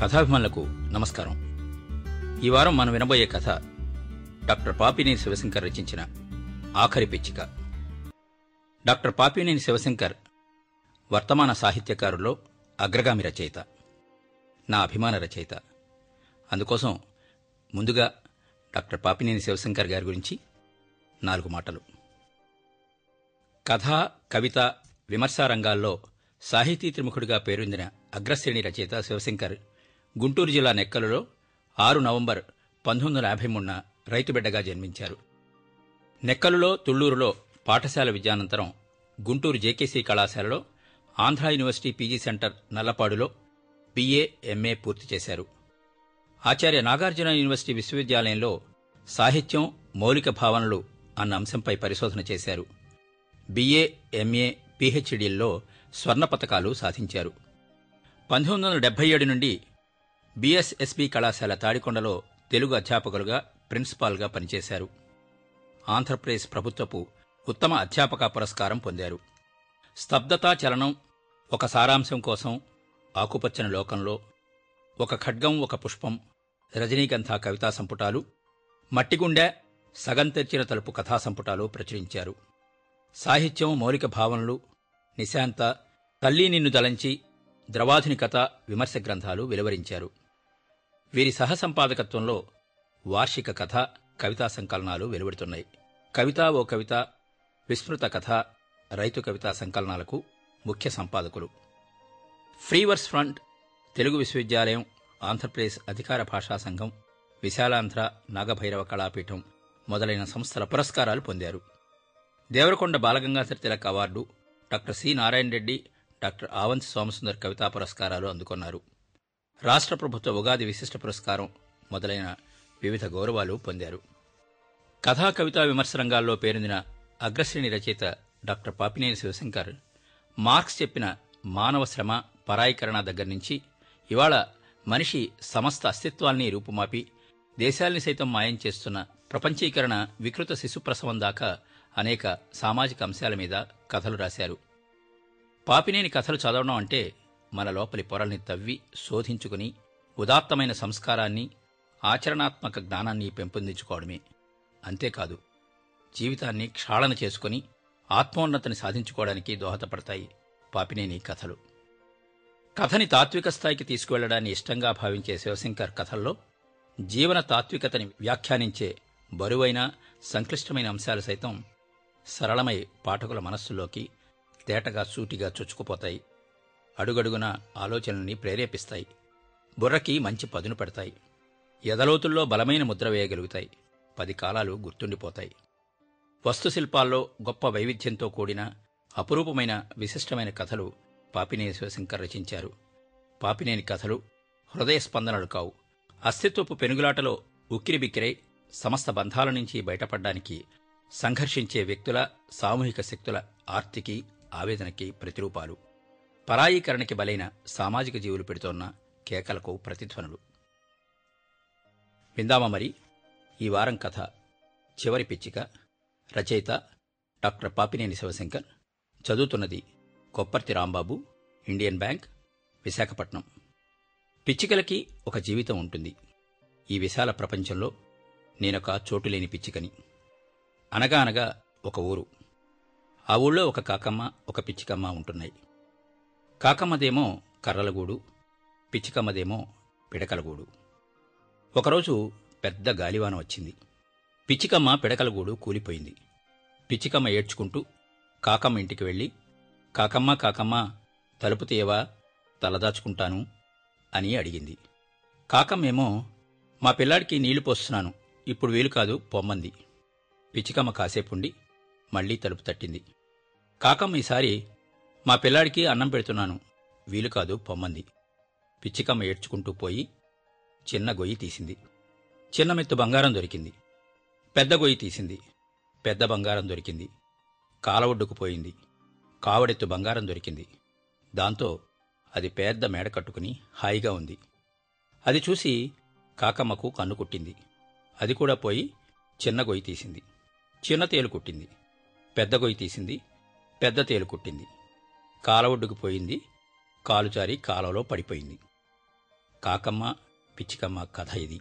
కథాభిమానులకు నమస్కారం. ఈ వారం మనం వినబోయే కథ డాక్టర్ పాపినేని శివశంకర్ రచించిన ఆఖరి పిచ్చిక. డాక్టర్ పాపినేని శివశంకర్ వర్తమాన సాహిత్యకారుల్లో అగ్రగామి రచయిత నా అభిమాన రచయిత. అందుకోసం ముందుగా డాక్టర్ పాపినేని శివశంకర్ గారి గురించి నాలుగు మాటలు. కథ కవిత విమర్శా రంగాల్లో సాహితీ త్రిముఖుడిగా పేరొందిన అగ్రశ్రేణి రచయిత శివశంకర్ గుంటూరు జిల్లా నెక్కలలో ఆరు నవంబర్ పంతొమ్మిది వందల యాభై మూడున రైతుబిడ్డగా జన్మించారు. నెక్కలులో తుళ్ళూరులో పాఠశాల విద్యానంతరం గుంటూరు జేకేసీ కళాశాలలో ఆంధ్ర యూనివర్సిటీ పీజీ సెంటర్ నల్లపాడులో బీఏ ఎంఏ పూర్తి చేశారు. ఆచార్య నాగార్జున యూనివర్సిటీ విశ్వవిద్యాలయంలో సాహిత్యం మౌలిక భావనలు అన్న అంశంపై పరిశోధన చేశారు. బీఏ ఎంఏ పీహెచ్డీల్లో స్వర్ణ పతకాలు సాధించారు. పంతొమ్మిది వందల డెబ్బై ఏడు నుండి బీఎస్ఎస్పీ కళాశాల తాడికొండలో తెలుగు అధ్యాపకులుగా ప్రిన్సిపాల్గా పనిచేశారు. ఆంధ్రప్రదేశ్ ప్రభుత్వపు ఉత్తమ అధ్యాపక పురస్కారం పొందారు. స్తబ్దతా చలనం ఒక సారాంశం కోసం ఆకుపచ్చని లోకంలో ఒక ఖడ్గం ఒక పుష్పం రజనీగంధ కవితా సంపుటాలు మట్టిగుండె సగం తెరిచిన తలుపు కథా సంపుటాలు ప్రచురించారు. సాహిత్యం మౌలిక భావనలు నిశాంత తల్లి నిన్ను దలంచి ద్రవాధునికత విమర్శ గ్రంథాలు వెలువరించారు. వీరి సహసంపాదకత్వంలో వార్షిక కథ కవితా సంకలనాలు వెలువడుతున్నాయి. కవిత ఓ కవిత విస్మృత కథ రైతు కవితా సంకలనాలకు ముఖ్య సంపాదకులు. ఫ్రీవర్స్ ఫ్రంట్ తెలుగు విశ్వవిద్యాలయం ఆంధ్రప్రదేశ్ అధికార భాషా సంఘం విశాలాంధ్ర నాగభైరవ కళాపీఠం మొదలైన సంస్థల పురస్కారాలు పొందారు. Devarakonda Balagangadhara Tilak award doctor C Narayana Reddy doctor Avanth Somasundar కవితా పురస్కారాలు అందుకున్నారు. రాష్ట్ర ప్రభుత్వ ఉగాది విశిష్ట పురస్కారం మొదలైన వివిధ గౌరవాలు పొందారు. కథా కవితా విమర్శ రంగాల్లో పేరొందిన అగ్రశ్రేణి రచయిత డాక్టర్ పాపినేని శివశంకర్ మార్క్స్ చెప్పిన మానవ శ్రమ పరాయీకరణ దగ్గర నుంచి ఇవాళ మనిషి సమస్త అస్తిత్వాల్ని రూపుమాపి దేశాల్ని సైతం మాయం చేస్తున్న ప్రపంచీకరణ వికృత శిశుప్రసవం దాకా అనేక సామాజిక అంశాల మీద కథలు రాశారు. పాపినేని కథలు చదవడం అంటే మన లోపలి పొరల్ని తవ్వి శోధించుకుని ఉదాత్తమైన సంస్కారాన్ని ఆచరణాత్మక జ్ఞానాన్ని పెంపొందించుకోవడమే. అంతేకాదు జీవితాన్ని క్షాళన చేసుకుని ఆత్మోన్నతిని సాధించుకోవడానికి దోహదపడతాయి పాపినేని కథలు. కథని తాత్విక స్థాయికి తీసుకువెళ్ళడాన్ని ఇష్టంగా భావించే శివశంకర్ కథల్లో జీవన తాత్వికతని వ్యాఖ్యానించే బరువైన సంక్లిష్టమైన అంశాలు సైతం సరళమై పాఠకుల మనస్సులోకి తేటగా సూటిగా చొచ్చుకుపోతాయి. అడుగడుగున ఆలోచనల్ని ప్రేరేపిస్తాయి. బుర్రకి మంచి పదును పెడతాయి. ఎదలోతుల్లో బలమైన ముద్ర వేయగలుగుతాయి. పది కాలాలు గుర్తుండిపోతాయి. వస్తుశిల్పాల్లో గొప్ప వైవిధ్యంతో కూడిన అపురూపమైన విశిష్టమైన కథలు పాపినేని శివశంకర్ రచించారు. పాపినేని కథలు హృదయ స్పందనలు కావు. అస్తిత్వపు పెనుగులాటలో ఉక్కిరిబిక్కిరై సమస్త బంధాల నుంచి బయటపడ్డానికి సంఘర్షించే వ్యక్తుల సామూహిక శక్తుల ఆర్తికి ఆవేదనకి ప్రతిరూపాలు. పరాయీకరణకి బలైన సామాజిక జీవులు పెడుతోన్న కేకలకు ప్రతిధ్వనులు. విందామా మరి? ఈ వారం కథ చివరి పిచ్చిక రచయిత డాక్టర్ పాపినేని శివశంకర్ చదువుతున్నది కొప్పర్తి రాంబాబు ఇండియన్ బ్యాంక్ విశాఖపట్నం. పిచ్చికలకి ఒక జీవితం ఉంటుంది. ఈ విశాల ప్రపంచంలో నేనొక చోటులేని పిచ్చికని. అనగా అనగా ఒక ఊరు. ఆ ఊళ్ళో ఒక కాకమ్మ ఒక పిచ్చికమ్మ ఉంటున్నాయి. కాకమ్మదేమో కర్రలగూడు పిచ్చికమ్మదేమో పిడకలగూడు. ఒకరోజు పెద్ద గాలివాన వచ్చింది. పిచ్చికమ్మ పిడకలగూడు కూలిపోయింది. పిచ్చికమ్మ ఏడ్చుకుంటూ కాకమ్మ ఇంటికి వెళ్ళి కాకమ్మ కాకమ్మ తలుపు తీయవా? తలదాచుకుంటాను అని అడిగింది. కాకమ్మేమో మా పిల్లాడికి నీళ్ళు పోస్తున్నాను. ఇప్పుడు వీలు కాదు పొమ్మంది. పిచ్చికమ్మ కాసేపుండి మళ్ళీ తలుపు తట్టింది. కాకమ్మ ఈసారి మా పిల్లాడికి అన్నం పెడుతున్నాను. వీలు కాదు పొమ్మంది. పిచ్చికమ్మ ఏడ్చుకుంటూ పోయి చిన్న గొయ్యి తీసింది. చిన్న మెత్తు బంగారం దొరికింది. పెద్ద గొయ్యి తీసింది. పెద్ద బంగారం దొరికింది. కాలవొడ్డుకు పోయింది. కావడెత్తు బంగారం దొరికింది. దాంతో అది పెద్ద మేడ కట్టుకుని హాయిగా ఉంది. అది చూసి కాకమ్మకు కన్ను కుట్టింది. అది కూడా పోయి చిన్న గొయ్యి తీసింది. చిన్న తేలు కుట్టింది. పెద్ద గొయ్యి తీసింది. పెద్ద తేలు కుట్టింది. కాలవొడ్డుకు పోయింది. కాలుచారి కాలవలో పడిపోయింది. కాకమ్మ పిచ్చికమ్మ కథ ఇది.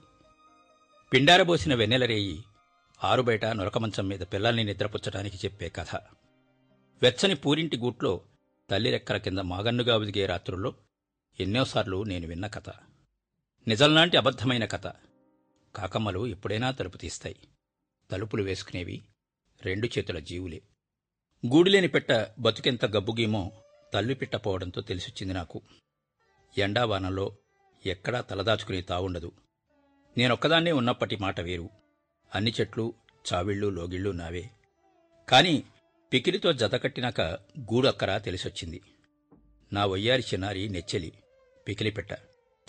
పిండారబోసిన వెన్నెలరేయి ఆరుబయట నొరకమంచం మీద పిల్లల్ని నిద్రపుచ్చటానికి చెప్పే కథ. వెచ్చని పూరింటి గూట్లో తల్లి రెక్కల కింద మాగన్నుగా ఉదిగే రాత్రుల్లో ఎన్నోసార్లు నేను విన్న కథ. నిజంలాంటి అబద్ధమైన కథ. కాకమ్మలు ఎప్పుడైనా తలుపు తీస్తాయి. తలుపులు వేసుకునేవి రెండు చేతుల జీవులే. గూడులేని పెట్ట బతుకెంత గబ్బుగీమో తల్లిపిట్టపోవడంతో పిట్ట పోవడంతో తెలిసొచ్చింది నాకు. ఎండావానంలో ఎక్కడా తలదాచుకునే తావుండదు. నేనొక్కదాన్నే ఉన్నప్పటి మాట వేరు. అన్ని చెట్లు చావిళ్ళు లోగిళ్ళు నావే. కాని పికిలితో జతకట్టినాక గూడు అక్కరా తెలిసొచ్చింది. నా వయ్యారి చిన్నారి నెచ్చెలి పికిలిపెట్ట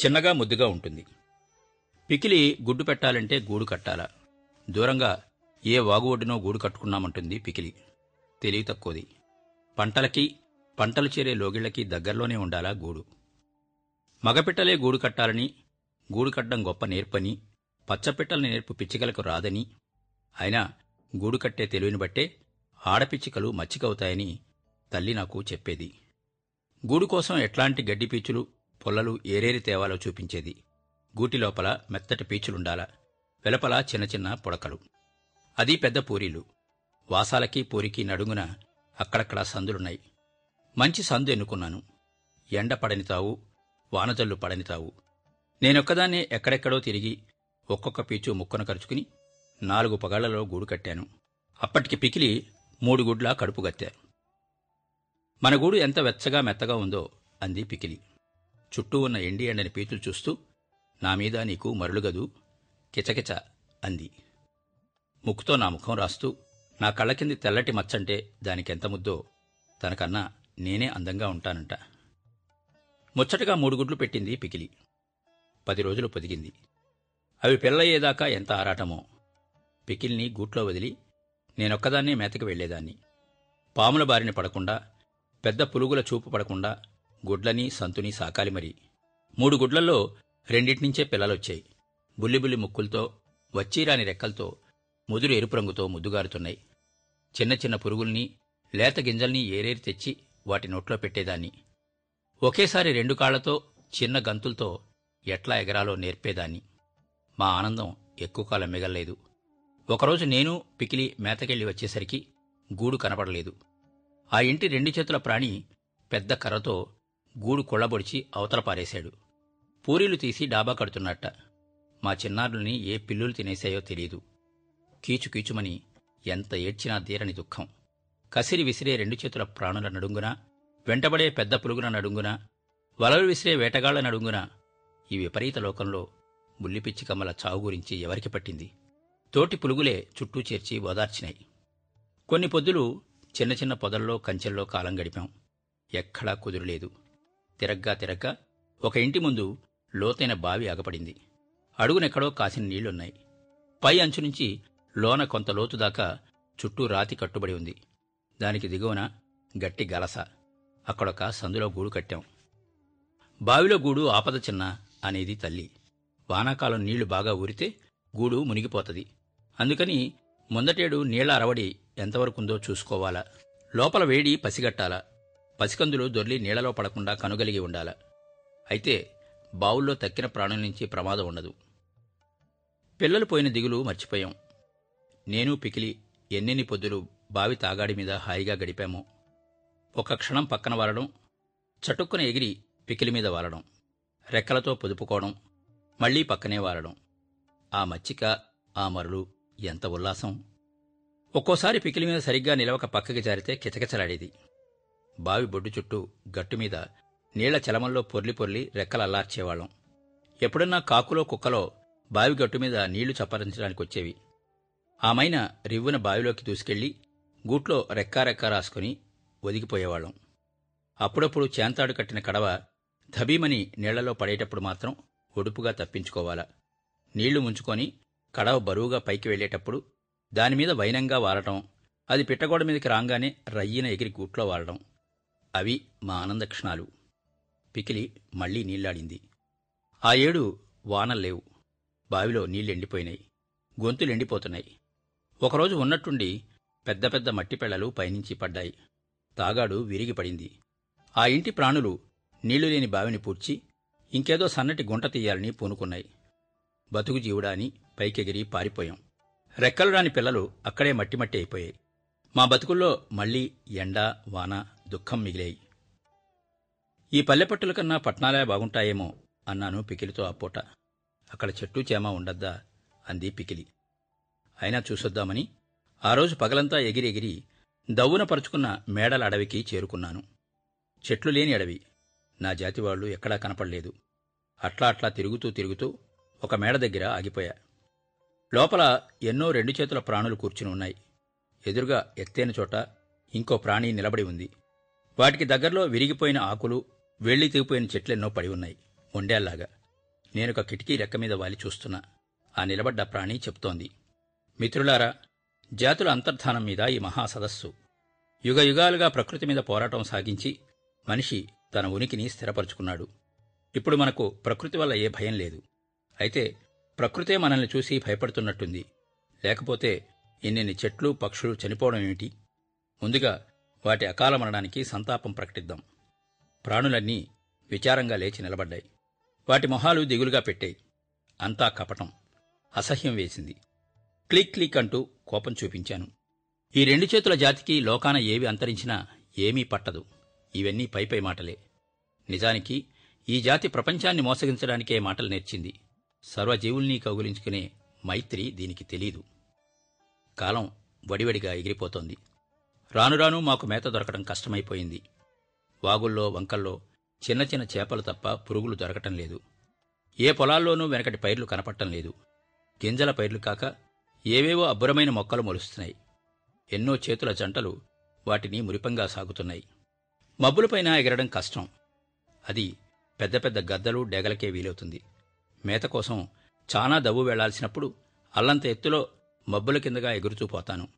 చిన్నగా ముద్దుగా ఉంటుంది. పికిలి గుడ్డు పెట్టాలంటే గూడు కట్టాలా. దూరంగా ఏ వాగు ఒడ్డునో గూడు కట్టుకున్నామంటుంది పికిలి. తెలివి తక్కువది. పంటలకి పంటలు చేరే లోగిళ్ళకి దగ్గరలోనే ఉండాలా గూడు. మగపిట్టలే గూడు కట్టాలని గూడు కట్టడం గొప్ప నేర్పని పచ్చపిట్టల నేర్పు పిచ్చికలకు రాదని అయినా గూడు కట్టే తెలివిని బట్టే ఆడపిచ్చికలు మచ్చికవుతాయని తల్లి నాకు చెప్పేది. గూడు కోసం ఎట్లాంటి గడ్డి పీచులు పొల్లలు ఏరేరి తేవాలో చూపించేది. గూటి లోపల మెత్తటి పీచులుండాలా వెలపల చిన్న చిన్న పుడకలు. అది పెద్ద పూరీలు. వాసాలకి పూరికి నడుగున అక్కడక్కడ సందులున్నాయి. మంచి సందు ఎన్నుకున్నాను. ఎండ పడని తావు వానజల్లు పడని తావు. నేనొక్కదాన్నే ఎక్కడెక్కడో తిరిగి ఒక్కొక్క పీచు ముక్కను కరుచుకుని నాలుగు పగాళ్ళలో గూడు కట్టాను. అప్పటికి పికిలి మూడు గుడ్లా కడుపు గత్తా. మన గూడు ఎంత వెచ్చగా మెత్తగా ఉందో అంది పికిలి. చుట్టూ ఉన్న ఎండి ఎండని పీచులు చూస్తూ నా మీద నీకు మరులుగదు కిచకిచ అంది. ముక్కుతో నా ముఖం రాస్తూ నా కళ్ళ కింది తెల్లటి మచ్చంటే దానికెంత ముద్దో తనకన్నా నేనే అందంగా ఉంటానంట. ముచ్చటగా మూడు గుడ్లు పెట్టింది పికిలి. పది రోజులు పొదిగింది. అవి పిల్లయ్యేదాకా ఎంత ఆరాటమో. పికిల్ని గూట్లో వదిలి నేనొక్కదాన్నే మేతకి వెళ్ళేదాన్ని పాముల బారిన పడకుండా పెద్ద పులుగుల చూపు పడకుండా గుడ్లని సంతుని సాకాలి మరి. మూడు గుడ్లల్లో రెండింటినుంచే పిల్లలొచ్చాయి. బుల్లిబుల్లి ముక్కులతో వచ్చీరాని రెక్కలతో ముదురు ఎరుపు రంగుతో ముద్దుగారుతున్నాయి. చిన్న చిన్న పురుగుల్ని లేత గింజల్ని ఏరేరి తెచ్చి వాటి నోట్లో పెట్టేదాన్ని. ఒకేసారి రెండు కాళ్ళతో చిన్న గంతులతో ఎట్లా ఎగరాలో నేర్పేదాన్ని. మా ఆనందం ఎక్కువ కాలం మిగల్లేదు. ఒకరోజు నేను పికిలి మేతకెళ్ళి వచ్చేసరికి గూడు కనపడలేదు. ఆ ఇంటి రెండు చేతుల ప్రాణి పెద్ద కర్రతో గూడు కొళ్ళబొడిచి అవతల పారేశాడు. పూరీలు తీసి డాబా కడుతున్నట్ట. మా చిన్నారుల్ని ఏ పిల్లులు తినేశాయో తెలియదు కీచుకీచుమని ఎంత ఏడ్చినా తీరని దుఃఖం. కసిరి విసిరే రెండు చేతుల ప్రాణుల నడుంగున వెంటబడే పెద్ద పురుగుల నడుంగున వలలు విసిరే వేటగాళ్ళ నడుంగున ఈ విపరీత లోకంలో బుల్లిపిచ్చి కమ్మల చావు గురించి ఎవరికి పట్టింది? తోటి పులుగులే చుట్టూ చేర్చి ఓదార్చినాయి కొన్ని పొద్దులు చిన్న చిన్న పొదల్లో కంచెల్లో కాలం గడిపాం. ఎక్కడా కుదురులేదు. తిరగ్గా తిరగ్గా ఒక ఇంటి ముందు లోతైన బావి ఆగపడింది. అడుగునెక్కడో కాసిన నీళ్ళున్నాయి. పై అంచు నుంచి లోన కొంత లోతు దాకా చుట్టూ రాతి కట్టుబడి ఉంది. దానికి దిగువన గట్టి గలస. అక్కడొక సందులో గూడు కట్టాం. బావిలో గూడు ఆపద చిన్న అనేది తల్లి. వానాకాలం నీళ్ళు బాగా ఊరితే గూడు మునిగిపోతది. అందుకని ముందటేడు నీళ్ళ అరవడి ఎంతవరకుందో చూసుకోవాలా. లోపల వేడి పసిగట్టాలా. పసికందులు దొర్లి నీళ్ళలో పడకుండా కనుగలిగి ఉండాలా. అయితే బావుల్లో తక్కిన ప్రాణుల నుంచి ప్రమాదం ఉండదు. పిల్లలు పోయిన దిగులు మర్చిపోయాం. నేను పికిలి ఎన్నెన్ని పొద్దులు బావి తాగాడి మీద హాయిగా గడిపాము. ఒక క్షణం పక్కన వాలడం చటుక్కున ఎగిరి పికిలి మీద వాలడం రెక్కలతో పొదుపుకోవడం మళ్ళీ పక్కనే వాలడం. ఆ మచ్చిక ఆ మరులు ఎంత ఉల్లాసం. ఒక్కోసారి పికిలి మీద సరిగ్గా నిలవక పక్కకి జారితే కిచకిచలాడేది. బావి బొడ్డు చుట్టూ గట్టు మీద నీళ్ళ చలమంలో పొర్లి పొర్లి రెక్కలల్లార్చేవాళ్ళం ఎప్పుడన్నా కాకులో కుక్కలో బావి గట్టు మీద నీళ్ళు చప్పరించడానికి వచ్చేవి ఆమైన రివ్వున బావిలోకి దూసుకెళ్ళి గూట్లో రెక్కా రెక్కా రాసుకుని ఒదిగిపోయేవాళ్ళం. అప్పుడప్పుడు చేంతాడు కట్టిన కడవ ధబీమని నీళ్ళలో పడేటప్పుడు మాత్రం ఒడుపుగా తప్పించుకోవాలా. నీళ్ళు ముంచుకొని కడవ బరువుగా పైకి వెళ్ళేటప్పుడు దానిమీద వైనంగా వాలటం అది పిట్టగోడ మీదకి రాగానే రయ్యిన ఎగిరి గూట్లో వాలడం అవి మా ఆనంద క్షణాలు పికిలి మళ్ళీ నీళ్ళాడింది. ఆ ఏడు వానల్లేవు బావిలో నీళ్ళెండిపోయినాయి గొంతులు ఎండిపోతున్నాయి ఒకరోజు ఉన్నట్టుండి పెద్ద పెద్ద మట్టి పెళ్ళలు పైనుంచి పడ్డాయి. తాగాడు విరిగి పడింది ఆ ఇంటి ప్రాణులు నీళ్ళులేని బావిని పూడ్చి ఇంకేదో సన్నటి గుంట తీయాలని పూనుకున్నాయి. బతుకు జీవుడా అని పైకెగిరి పారిపోయాం. రెక్కలు రాని పిల్లలు అక్కడే మట్టి మట్టి అయిపోయాయి. మా బతుకుల్లో మళ్ళీ ఎండ వాన దుఃఖం మిగిలాయి. ఈ పల్లెపట్టుల కన్నా పట్నాలే బాగుంటాయేమో అన్నాను పికిలితో ఆ పూట. అక్కడ చెట్టు చేమ ఉండద్దా అంది పికిలి. అయినా చూసొద్దామని ఆ రోజు పగలంతా ఎగిరెగిరి దవ్వున పరుచుకున్న మేడల అడవికి చేరుకున్నాను. చెట్లు లేని అడవి. నా జాతివాళ్ళు ఎక్కడా కనపడలేదు. అట్లా అట్లా తిరుగుతూ తిరుగుతూ ఒక మేడ దగ్గర ఆగిపోయా. లోపల ఎన్నో రెండు చేతుల ప్రాణులు కూర్చుని ఉన్నాయి. ఎదురుగా ఎత్తైన చోట ఇంకో ప్రాణి నిలబడి ఉంది. వాటికి దగ్గరలో విరిగిపోయిన ఆకులు వెళ్ళి తెగిపోయిన చెట్లెన్నో పడి ఉన్నాయి. ఉండేల్లాగా నేనొక కిటికీ రెక్క మీద వాలి చూస్తున్నా. ఆ నిలబడ్డ ప్రాణి చెప్తోంది. మిత్రులారా జాతుల అంతర్ధానం మీద ఈ మహాసదస్సు. యుగ యుగాలుగా ప్రకృతి మీద పోరాటం సాగించి మనిషి తన ఉనికిని స్థిరపరుచుకున్నాడు. ఇప్పుడు మనకు ప్రకృతి వల్ల ఏ భయం లేదు. అయితే ప్రకృతే మనల్ని చూసి భయపడుతున్నట్టుంది. లేకపోతే ఇన్నిన్ని చెట్లు పక్షులు చనిపోవడం ఏమిటి? ముందుగా వాటి అకాల మరణానికి సంతాపం ప్రకటిద్దాం. ప్రాణులన్నీ విచారంగా లేచి నిలబడ్డాయి. వాటి మొహాలు దిగులుగా పెట్టాయి. అంతా కపటం అసహ్యం వేసింది. క్లిక్ క్లిక్ అంటూ కోపం చూపించాను. ఈ రెండు చేతుల జాతికి లోకాన ఏవి అంతరించినా ఏమీ పట్టదు. ఇవన్నీ పైపై మాటలే. నిజానికి ఈ జాతి ప్రపంచాన్ని మోసగించడానికే మాటలు నేర్చింది. సర్వజీవుల్ని కౌగులించుకునే మైత్రి దీనికి తెలీదు. కాలం వడివడిగా ఎగిరిపోతోంది. రానురాను మాకు మేత దొరకడం కష్టమైపోయింది. వాగుల్లో వంకల్లో చిన్న చిన్న చేపలు తప్ప పురుగులు దొరకటం లేదు. ఏ పొలాల్లోనూ వెనకటి పైర్లు కనపడటం లేదు. గింజల పైర్లు కాక ఏవేవో అబ్బురమైన మొక్కలు మొలుస్తున్నాయి. ఎన్నో చేతుల జంటలు వాటిని మురిపంగా సాగుతున్నాయి. మబ్బులపైన ఎగరడం కష్టం. అది పెద్ద పెద్ద గద్దలు డెగలకే వీలవుతుంది. మేత కోసం చాలా దవ్వు వెళ్ళాల్సినప్పుడు అల్లంత ఎత్తులో మబ్బుల కిందగా ఎగురుతూ పోతాను.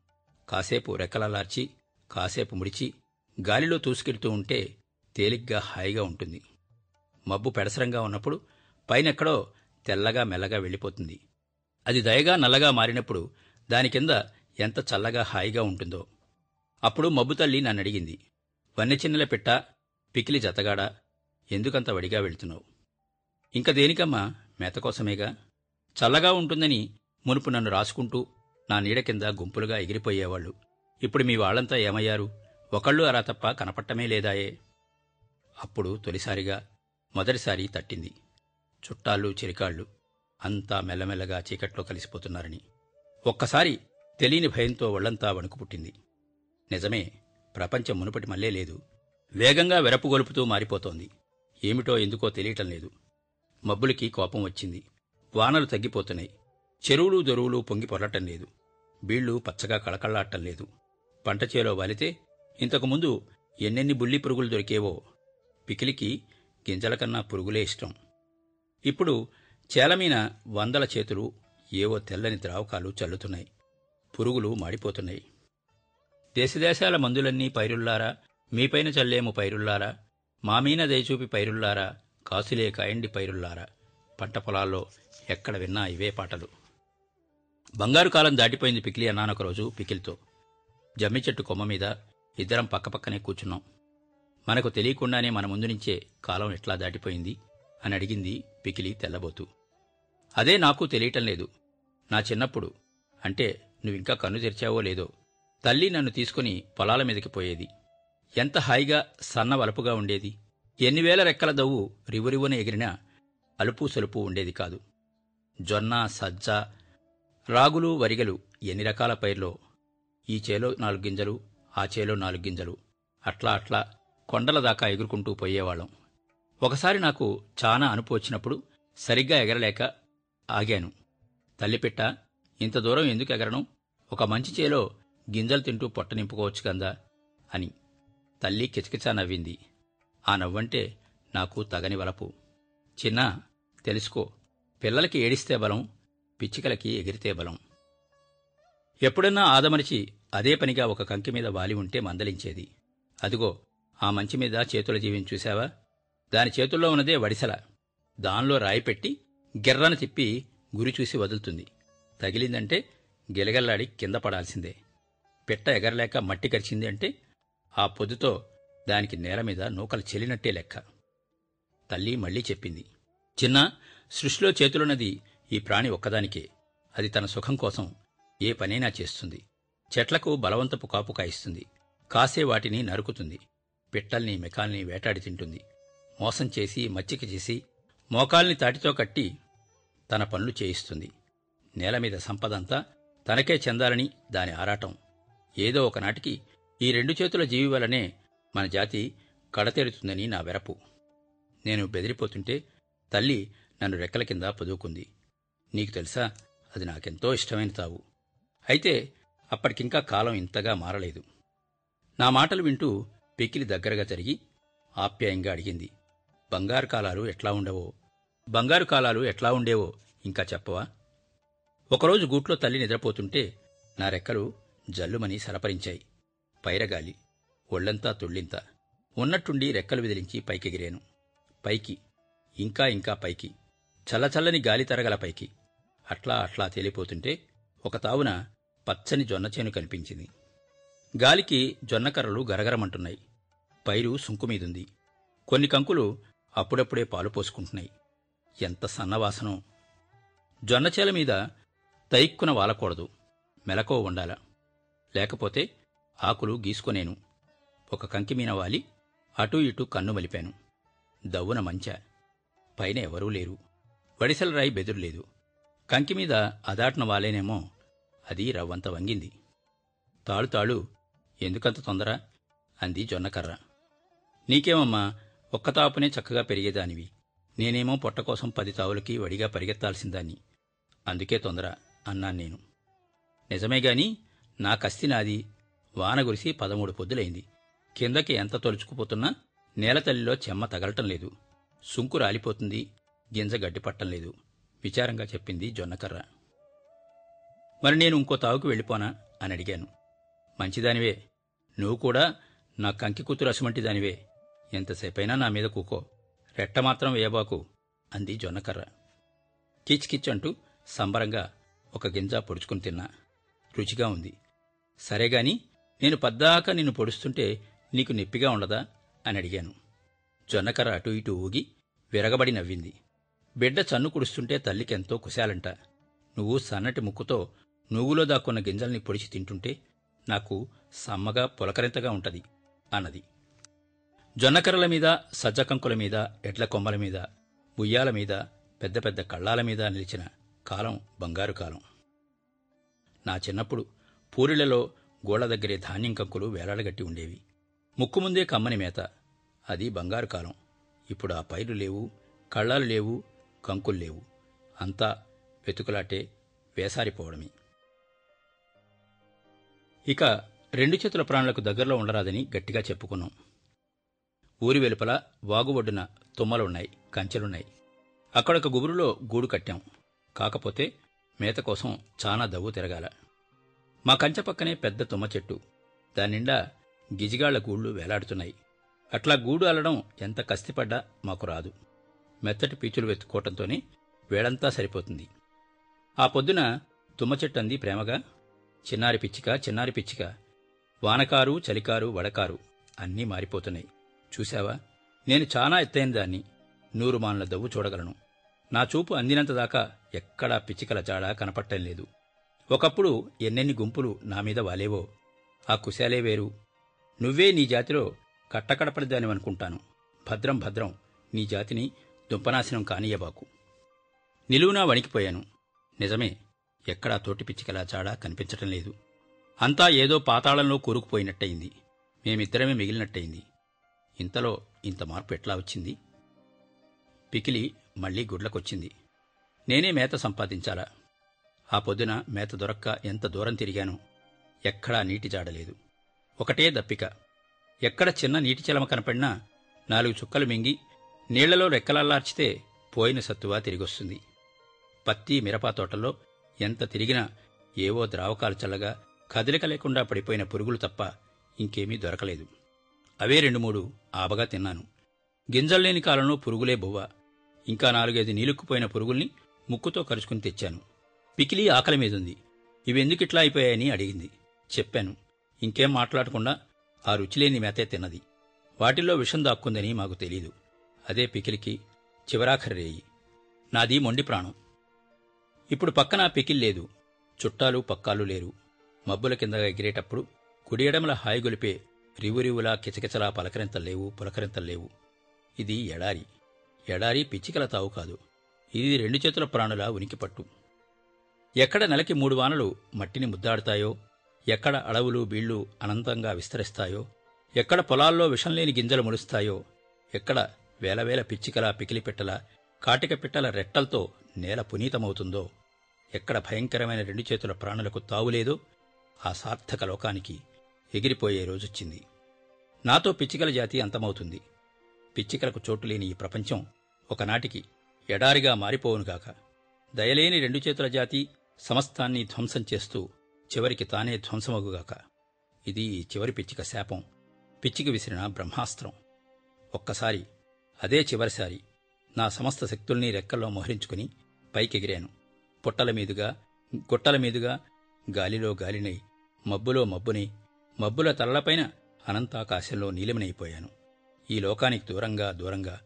కాసేపు రెక్కలలార్చి కాసేపు ముడిచి గాలిలో తూసుకెడుతూ ఉంటే తేలిగ్గా హాయిగా ఉంటుంది. మబ్బు పెడసరంగా ఉన్నప్పుడు పైనెక్కడో తెల్లగా మెల్లగా వెళ్ళిపోతుంది. అది దయగా నల్లగా మారినప్పుడు దాని కింద ఎంత చల్లగా హాయిగా ఉంటుందో. అప్పుడు మబ్బు తల్లి నన్నడిగింది. వన్నెచిన్నెల పిట్ట పికిలి జతగాడా ఎందుకంత వడిగా వెళ్తున్నావు? ఇంక దేనికమ్మా? మేత కోసమేగా? చల్లగా ఉంటుందని మునుపు నన్ను రాసుకుంటూ నా నీడ కింద గుంపులుగా ఎగిరిపోయేవాళ్ళు. ఇప్పుడు మీ వాళ్ళంతా ఏమయ్యారు? ఒకళ్ళు అరా తప్ప కనపట్టమే లేదాయే. అప్పుడు తొలిసారిగా మొదటిసారి తట్టింది. చుట్టాళ్ళు చిరికాళ్ళు. అంతా మెల్లమెల్లగా చీకట్లో కలిసిపోతున్నారని. ఒక్కసారి తెలియని భయంతో ఒళ్ళంతా వణుకు పుట్టింది. నిజమే ప్రపంచం మునుపటి మళ్ళే లేదు. వేగంగా వెరపుగొలుపుతూ మారిపోతోంది. ఏమిటో ఎందుకో తెలియటం లేదు. మబ్బులకి కోపం వచ్చింది. వానలు తగ్గిపోతున్నాయి. చెరువులు దొరువులు పొంగి పొరలటం లేదు. బీళ్ళు పచ్చగా కళకళ్ళాడటం లేదు. పంట చేలో వాలితే ఇంతకుముందు ఎన్నెన్ని బుల్లి పురుగులు దొరికేవో పికిలికి గింజల కన్నా పురుగులే ఇష్టం. ఇప్పుడు చేలమీన వందల చేతులు ఏవో తెల్లని ద్రావకాలు చల్లుతున్నాయి. పురుగులు మాడిపోతున్నాయి. దేశదేశాల మందులన్నీ పైరుల్లారా? మీపైన చల్లేము పైరుల్లారా? మామీన దయచూపి పైరుల్లారా? కాసులే కాయండి పైరుల్లారా? పంట పొలాల్లో ఎక్కడ విన్నా ఇవే పాటలు. బంగారు కాలం దాటిపోయింది పికిలి అన్నానొక రోజు పికిల్తో. జమ్మి చెట్టు కొమ్మ మీద ఇద్దరం పక్కపక్కనే కూర్చున్నాం. మనకు తెలియకుండానే మన ముందు నుంచే కాలం ఎట్లా దాటిపోయింది? అని అడిగింది పికిలి తెల్లబోతూ. అదే నాకు తెలియటం లేదు. నా చిన్నప్పుడు అంటే నువ్వింకా కన్ను తెరిచావో లేదో తల్లి నన్ను తీసుకుని పొలాల మీదకి పోయేది. ఎంత హాయిగా సన్న వలపుగా ఉండేది. ఎన్ని వేల రెక్కల దవ్వు రివురివున ఎగిరినా అలుపు సలుపు ఉండేది కాదు. జొన్న సజ్జ రాగులు వరిగలు ఎన్ని రకాల పైర్లో. ఈ చేలో నాలుగు గింజలు ఆ చేలో నాలుగు గింజలు. అట్లా అట్లా కొండల దాకా ఎగురుకుంటూ పోయేవాళ్ళం. ఒకసారి నాకు చాలా అనుపు వచ్చినప్పుడు సరిగ్గా ఎగరలేక ఆగాను. తల్లిపిట్ట ఇంత దూరం ఎందుకు ఎగరను? ఒక మంచి చేలో గింజలు తింటూ పొట్ట నింపుకోవచ్చు కందా అని. తల్లి కిచకిచా నవ్వింది. ఆ నవ్వంటే నాకు తగని వలపు. చిన్నా తెలుసుకో పిల్లలకి ఏడిస్తే బలం పిచ్చికలకి ఎగిరితే బలం. ఎప్పుడన్నా ఆదమరిచి అదే పనిగా ఒక కంకి మీద వాలి ఉంటే మందలించేది. అదిగో ఆ మంచి మీద చేతుల జీవిని చూశావా? దాని చేతుల్లో ఉన్నదే వడిసెల. దానిలో రాయి పెట్టి గిర్రన తిప్పి గురి చూసి వదులుతుంది. తగిలిందంటే గిలగల్లాడి కింద పడాల్సిందే. పిట్ట ఎగరలేక మట్టి కరిచింది అంటే ఆ పొద్దుతో దానికి నేల మీద నూకలు చెల్లినట్టే లెక్క. తల్లి మళ్ళీ చెప్పింది చిన్న సృష్టిలో చేతులున్నది ఈ ప్రాణి ఒక్కదానికే. అది తన సుఖం కోసం ఏ పనైనా చేస్తుంది. చెట్లకు బలవంతపు కాపు కాయిస్తుంది. కాసే వాటిని నరుకుతుంది. పిట్టల్ని మెకాల్ని వేటాడి తింటుంది. మోసం చేసి మచ్చిక చేసి మోకాల్ని తాటితో కట్టి తన పనులు చేయిస్తుంది. నేల మీద సంపదంతా తనకే చెందాలని దాని ఆరాటం. ఏదో ఒకనాటికి ఈ రెండు చేతుల జీవి వలనే మన జాతి కడతెరుతుందని నా వెరపు. నేను బెదిరిపోతుంటే తల్లి నన్ను రెక్కల కింద పొదువుకుంది. నీకు తెలుసా అది నాకెంతో ఇష్టమైన తావు. అయితే అప్పటికింకా కాలం ఇంతగా మారలేదు. నా మాటలు వింటూ పెకిలి దగ్గరగా జరిగి ఆప్యాయంగా అడిగింది. బంగారు కాలాలు ఎట్లా ఉండవో? బంగారు కాలాలు ఎట్లా ఉండేవో ఇంకా చెప్పవా? ఒకరోజు గూట్లో తల్లి నిద్రపోతుంటే నా రెక్కలు జల్లుమని సరపరించాయి పైరగాలి ఒళ్ళంతా తుళ్ళింత. ఉన్నట్టుండి రెక్కలు విదిలించి పైకెగిరాను పైకి ఇంకా ఇంకా పైకి. చల్లచల్లని గాలి తరగల పైకి. అట్లా అట్లా తేలిపోతుంటే ఒక తావున పచ్చని జొన్న చేను కనిపించింది. గాలికి జొన్నకర్రలు గరగరమంటున్నాయి. పైరు సుంకుమీదుంది కొన్ని కంకులు అప్పుడప్పుడే పాలు పోసుకుంటున్నాయి. ఎంత సన్నవాసనో. జొన్నచేల మీద తైక్కున వాలకూడదు. మెలకో ఉండాల. లేకపోతే ఆకులు గీసుకొనేను. ఒక కంకి మీన వాలి అటూ ఇటూ కన్ను మలిపాను. దవ్వున మంచ. పైన ఎవరూ లేరు. వడిసెల రాయి బెదురులేదు కంకిమీద మీద వాలేనేమో. అది రవ్వంత వంగింది. తాళు తాళు. ఎందుకంత తొందర? అంది జొన్నకర్ర నీకేమమ్మా? ఒక్క తాపునే చక్కగా పెరిగేదానివి. నేనేమో పొట్ట కోసం పది తావులకి వడిగా పరిగెత్తాల్సిందాన్ని. అందుకే తొందర అన్నాను నేను. నిజమే గాని నా కస్తి నాది. వాన గురిసి పదమూడు పొద్దులైంది. కిందకి ఎంత తొలుచుకుపోతున్నా నేలతల్లిలో చెమ్మ తగలటం లేదు. సుంకు రాలిపోతుంది. గింజ గడ్డిపట్టం లేదు. విచారంగా చెప్పింది జొన్నకర్ర. మరి నేను ఇంకో తావుకు వెళ్ళిపోనా? అని అడిగాను. మంచిదానివే. నువ్వు కూడా నా కంకి కూతురు అసుమంటి దానివే ఎంతసేపైనా నా మీద కూకో. రెట్ట మాత్రం వేయబాకు అంది జొన్నకర్ర. కిచ్ కిచ్ అంటూ సంబరంగా ఒక గింజ పొడుచుకుని తిన్నా. రుచిగా ఉంది. సరేగాని నేను పద్దాక నిన్ను పొడుస్తుంటే నీకు నొప్పిగా ఉండదా అని అడిగాను. జొన్నకర్ర అటు ఇటు ఊగి విరగబడి నవ్వింది. బిడ్డ చన్ను కుడుస్తుంటే తల్లికెంతో కుశాలంట. నువ్వు సన్నటి ముక్కుతో నువ్వులో దాక్కున్న గింజల్ని పొడిచి తింటుంటే నాకు సమ్మగా పులకరింతగా ఉంటది అన్నది. జొన్నకర్రల మీద సజ్జకంకుల మీద ఎడ్ల కొమ్మల మీద ఉయ్యాల మీద పెద్ద పెద్ద కళ్ళాల మీద నిలిచిన కాలం బంగారు కాలం. నా చిన్నప్పుడు పూరిళ్ళలో గోళ్ళ దగ్గరే ధాన్యం కంకులు వేలాడగట్టి ఉండేవి. ముక్కు ముందే కమ్మని మేత. అది బంగారు కాలం. ఇప్పుడు ఆ పైరు లేవు కళ్ళాలు లేవు కంకులు లేవు. అంతా వెతుకులాటే వేసారిపోవడమే. ఇక రెండు చేతుల ప్రాణులకు దగ్గరలో ఉండరాదని గట్టిగా చెప్పుకున్నాం. ఊరి వెలుపల వాగు ఒడ్డున తుమ్మలున్నాయి కంచెలున్నాయి. అక్కడొక గుబురులో గూడు కట్టాం. కాకపోతే మేత కోసం చాలా దవ్వు తిరగాల. మా కంచె పక్కనే పెద్ద తుమ్మ చెట్టు. దాని నిండా గిజిగాళ్ళ గూళ్ళు వేలాడుతున్నాయి. అట్లా గూడు అల్లడం ఎంత కస్తిపడ్డా మాకు రాదు. మెత్తటి పీచులు వెతుక్కోవటంతోనే వేళంతా సరిపోతుంది. ఆ పొద్దున తుమ్మ చెట్టు అంది ప్రేమగా చిన్నారి పిచ్చిక చిన్నారి పిచ్చిక వానకారు చలికారు వడకారు అన్నీ మారిపోతున్నాయి. చూశావా? నేను చాలా ఎత్తైన దాన్ని నూరు మాన్ల దవ్వు చూడగలను. నా చూపు అందినంత దాకా ఎక్కడా పిచ్చికల జాడ కనపట్టం లేదు. ఒకప్పుడు ఎన్నెన్ని గుంపులు నా మీద వాలేవో ఆ కుశాలే వేరు. నువ్వే నీ జాతిలో కట్టకడపడిదానివనుకుంటాను. భద్రం భద్రం నీ జాతిని దుంపనాశనం కానీయబాకు నిలువునా వణికిపోయాను. నిజమే ఎక్కడా తోటి పిచ్చికలా చాడ కనిపించటం లేదు. అంతా ఏదో పాతాళంలో కూరుకుపోయినట్టయింది. మేమిద్దరమే మిగిలినట్టయింది. ఇంతలో ఇంత మార్పు ఎట్లా వచ్చింది? పికిలి మళ్ళీ గుడ్లకొచ్చింది. నేనే మేత సంపాదించాలా? ఆ పొద్దున మేత దొరక్క ఎంత దూరం తిరిగాను? ఎక్కడా నీటి జాడలేదు ఒకటే దప్పిక. ఎక్కడ చిన్న నీటి చలమ కనపడినా నాలుగు చుక్కలు మింగి నీళ్ళలో రెక్కలల్లార్చితే పోయిన సత్తువా తిరిగొస్తుంది. పత్తి మిరపా తోటల్లో ఎంత తిరిగినా ఏవో ద్రావకాలు చల్లగా కదలిక లేకుండా పడిపోయిన పురుగులు తప్ప ఇంకేమీ దొరకలేదు. అవే రెండు మూడు ఆబగా తిన్నాను. గింజల్లేని కాలంలో పురుగులే బువ్వ. ఇంకా నాలుగైదు నీలుక్కుపోయిన పురుగుల్ని ముక్కుతో కరుచుకుని తెచ్చాను. పికిలి ఆకలి మీదుంది. ఇవెందుకిట్లా అయిపోయాయని అడిగింది. చెప్పాను. ఇంకేం మాట్లాడకుండా ఆ రుచిలేని మేతే తిన్నది. వాటిల్లో విషం దాక్కుందని మాకు తెలీదు. అదే పికిలికి చివరాఖరి రేయి. నాది మొండి ప్రాణం. ఇప్పుడు పక్కన పికిల్ లేదు. చుట్టాలు పక్కాలు లేరు. మబ్బుల కిందగా ఎగిరేటప్పుడు కుడియడమల హాయిగొలిపే రివురివులా కిచకిచలా పలకరింతలేవు పులకరింతలేవు. ఇది ఎడారి. ఎడారి పిచ్చికల తావు కాదు. ఇది రెండు చేతుల ప్రాణుల ఉనికిపట్టు. ఎక్కడ నెలకి మూడు వానలు మట్టిని ముద్దాడతాయో ఎక్కడ అడవులు బీళ్ళు అనంతంగా విస్తరిస్తాయో ఎక్కడ పొలాల్లో విషం లేని గింజలు మొలుస్తాయో ఎక్కడ వేలవేల పిచ్చికల పికిలిపిట్టల కాటిక పిట్టల రెట్టలతో నేల పునీతమవుతుందో ఎక్కడ భయంకరమైన రెండు చేతుల ప్రాణులకు తావులేదో ఆ సార్థక లోకానికి ఎగిరిపోయే రోజొచ్చింది. నాతో పిచ్చికల జాతి అంతమవుతుంది. పిచ్చికలకు చోటు లేని ఈ ప్రపంచం ఒకనాటికి ఎడారిగా మారిపోవునుగాక దయలేని రెండు చేతుల జాతి సమస్తాన్ని ధ్వంసం చేస్తూ చివరికి తానే ధ్వంసమగుగాక ఇది ఈ చివరి పిచ్చిక శాపం. పిచ్చికి విసిరిన బ్రహ్మాస్త్రం. ఒక్కసారి అదే చివరిసారి నా సమస్త శక్తుల్ని రెక్కల్లో మోహరించుకుని పైకెగిరాను. పుట్టల మీదుగా గుట్టల మీదుగా గాలిలో గాలినై మబ్బులో మబ్బునై మబ్బుల తలలపైన అనంతాకాశంలో నీలిమనైపోయాను ఈ లోకానికి దూరంగా దూరంగా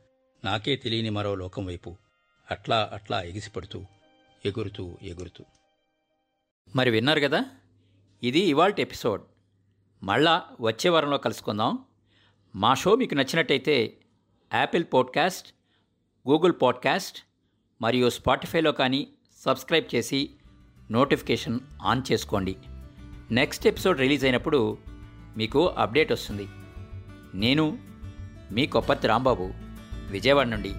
నాకే తెలియని మరో లోకం వైపు అట్లా అట్లా ఎగిసిపడుతూ ఎగురుతూ ఎగురుతూ. మరి విన్నారు కదా? ఇది ఇవాల్టి ఎపిసోడ్. మళ్ళా వచ్చే వారంలో కలుసుకుందాం. మా షో మీకు నచ్చినట్టయితే యాపిల్ పాడ్కాస్ట్ గూగుల్ పాడ్కాస్ట్ మరియు స్పాటిఫైలో కానీ సబ్స్క్రైబ్ చేసి నోటిఫికేషన్ ఆన్ చేసుకోండి. నెక్స్ట్ ఎపిసోడ్ రిలీజ్ అయినప్పుడు మీకు అప్డేట్ వస్తుంది. నేను మీ కొప్పతి రాంబాబు విజయవాడ నుండి